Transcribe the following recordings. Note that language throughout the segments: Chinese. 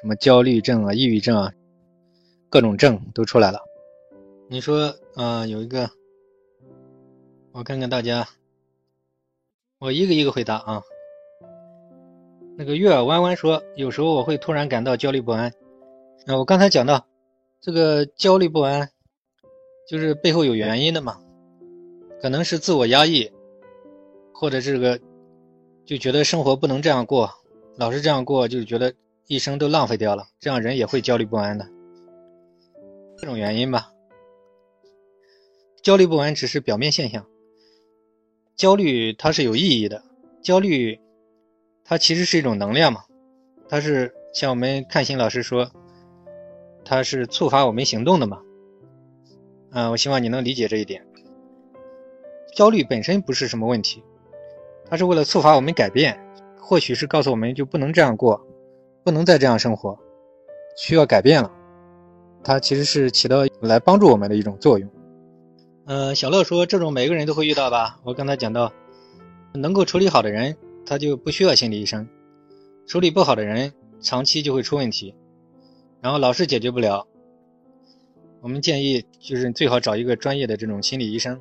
什么焦虑症啊、抑郁症啊，各种症都出来了。你说啊，有一个，我看看大家，我一个一个回答啊。那个月儿弯弯说，有时候我会突然感到焦虑不安。啊，我刚才讲到，这个焦虑不安，就是背后有原因的嘛，可能是自我压抑，或者这个就觉得生活不能这样过，老是这样过，就觉得一生都浪费掉了，这样人也会焦虑不安的，这种原因吧。焦虑不安只是表面现象，焦虑它是有意义的，焦虑。它其实是一种能量嘛，它是像我们看心老师说，它是触发我们行动的嘛。嗯，我希望你能理解这一点。焦虑本身不是什么问题，它是为了触发我们改变，或许是告诉我们就不能这样过，不能再这样生活，需要改变了。它其实是起到来帮助我们的一种作用。嗯，小乐说这种每个人都会遇到吧？我刚才讲到，能够处理好的人。他就不需要心理医生，处理不好的人长期就会出问题，然后老是解决不了。我们建议就是最好找一个专业的这种心理医生。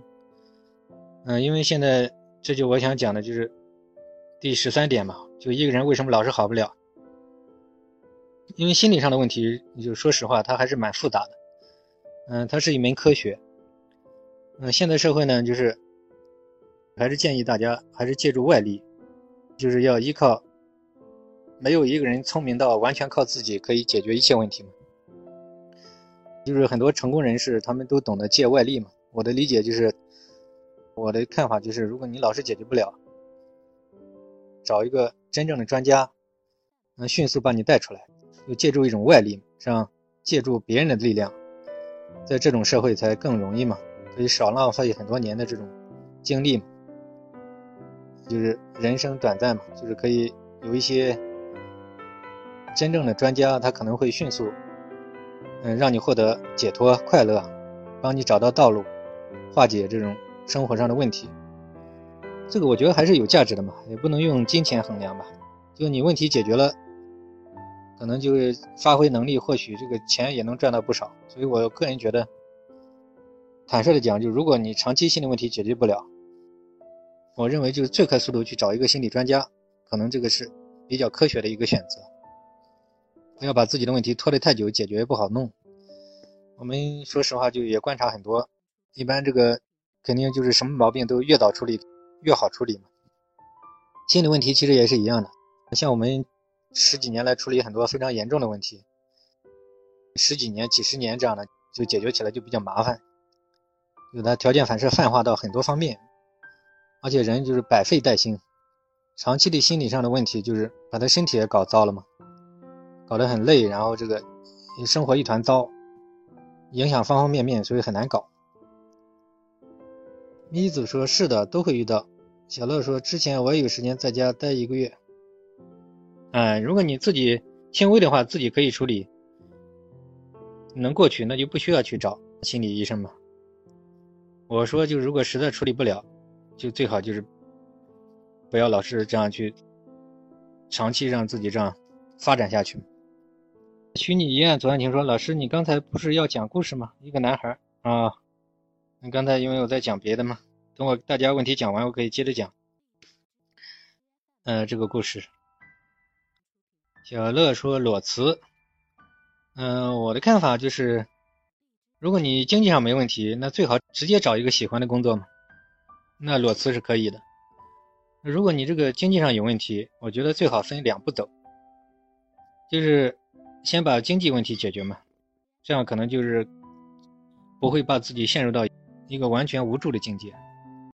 嗯，因为现在这就我想讲的就是第十三点嘛，就一个人为什么老是好不了？因为心理上的问题，就说实话，它还是蛮复杂的。嗯，它是一门科学。嗯，现在社会呢，就是还是建议大家还是借助外力。就是要依靠，没有一个人聪明到完全靠自己可以解决一切问题嘛。就是很多成功人士，他们都懂得借外力嘛。我的理解就是，我的看法就是，如果你老是解决不了，找一个真正的专家，能迅速把你带出来，又借助一种外力，这样借助别人的力量，在这种社会才更容易嘛，可以少浪费很多年的这种精力嘛。就是人生短暂嘛，就是可以有一些真正的专家，他可能会迅速，嗯，让你获得解脱、快乐，帮你找到道路，化解这种生活上的问题。这个我觉得还是有价值的嘛，也不能用金钱衡量吧。就你问题解决了，可能就是发挥能力，或许这个钱也能赚到不少。所以我个人觉得，坦率的讲，就如果你长期心理问题解决不了，我认为就是最快速度去找一个心理专家，可能这个是比较科学的一个选择。不要把自己的问题拖得太久，解决不好弄。我们说实话就也观察很多，一般这个肯定就是什么毛病都越早处理越好处理嘛。心理问题其实也是一样的，像我们十几年来处理很多非常严重的问题，十几年、几十年这样的就解决起来就比较麻烦，有的条件反射泛化到很多方面。而且人就是百废待兴，长期的心理上的问题就是把他身体也搞糟了嘛，搞得很累，然后这个生活一团糟，影响方方面面，所以很难搞。咪子说：“是的，都会遇到。”小乐说：“之前我也有时间在家待一个月。”嗯，如果你自己轻微的话，自己可以处理，能过去，那就不需要去找心理医生嘛。我说，就如果实在处理不了。就最好就是不要老是这样去长期让自己这样发展下去。虚拟医院左安婷说：“老师，你刚才不是要讲故事吗？一个男孩啊，你刚才因为我在讲别的嘛，等我大家问题讲完，我可以接着讲。嗯，这个故事。”小乐说：“裸辞。”嗯，我的看法就是，如果你经济上没问题，那最好直接找一个喜欢的工作嘛。那裸辞是可以的。如果你这个经济上有问题，我觉得最好分两步走，就是先把经济问题解决嘛，这样可能就是不会把自己陷入到一个完全无助的境界。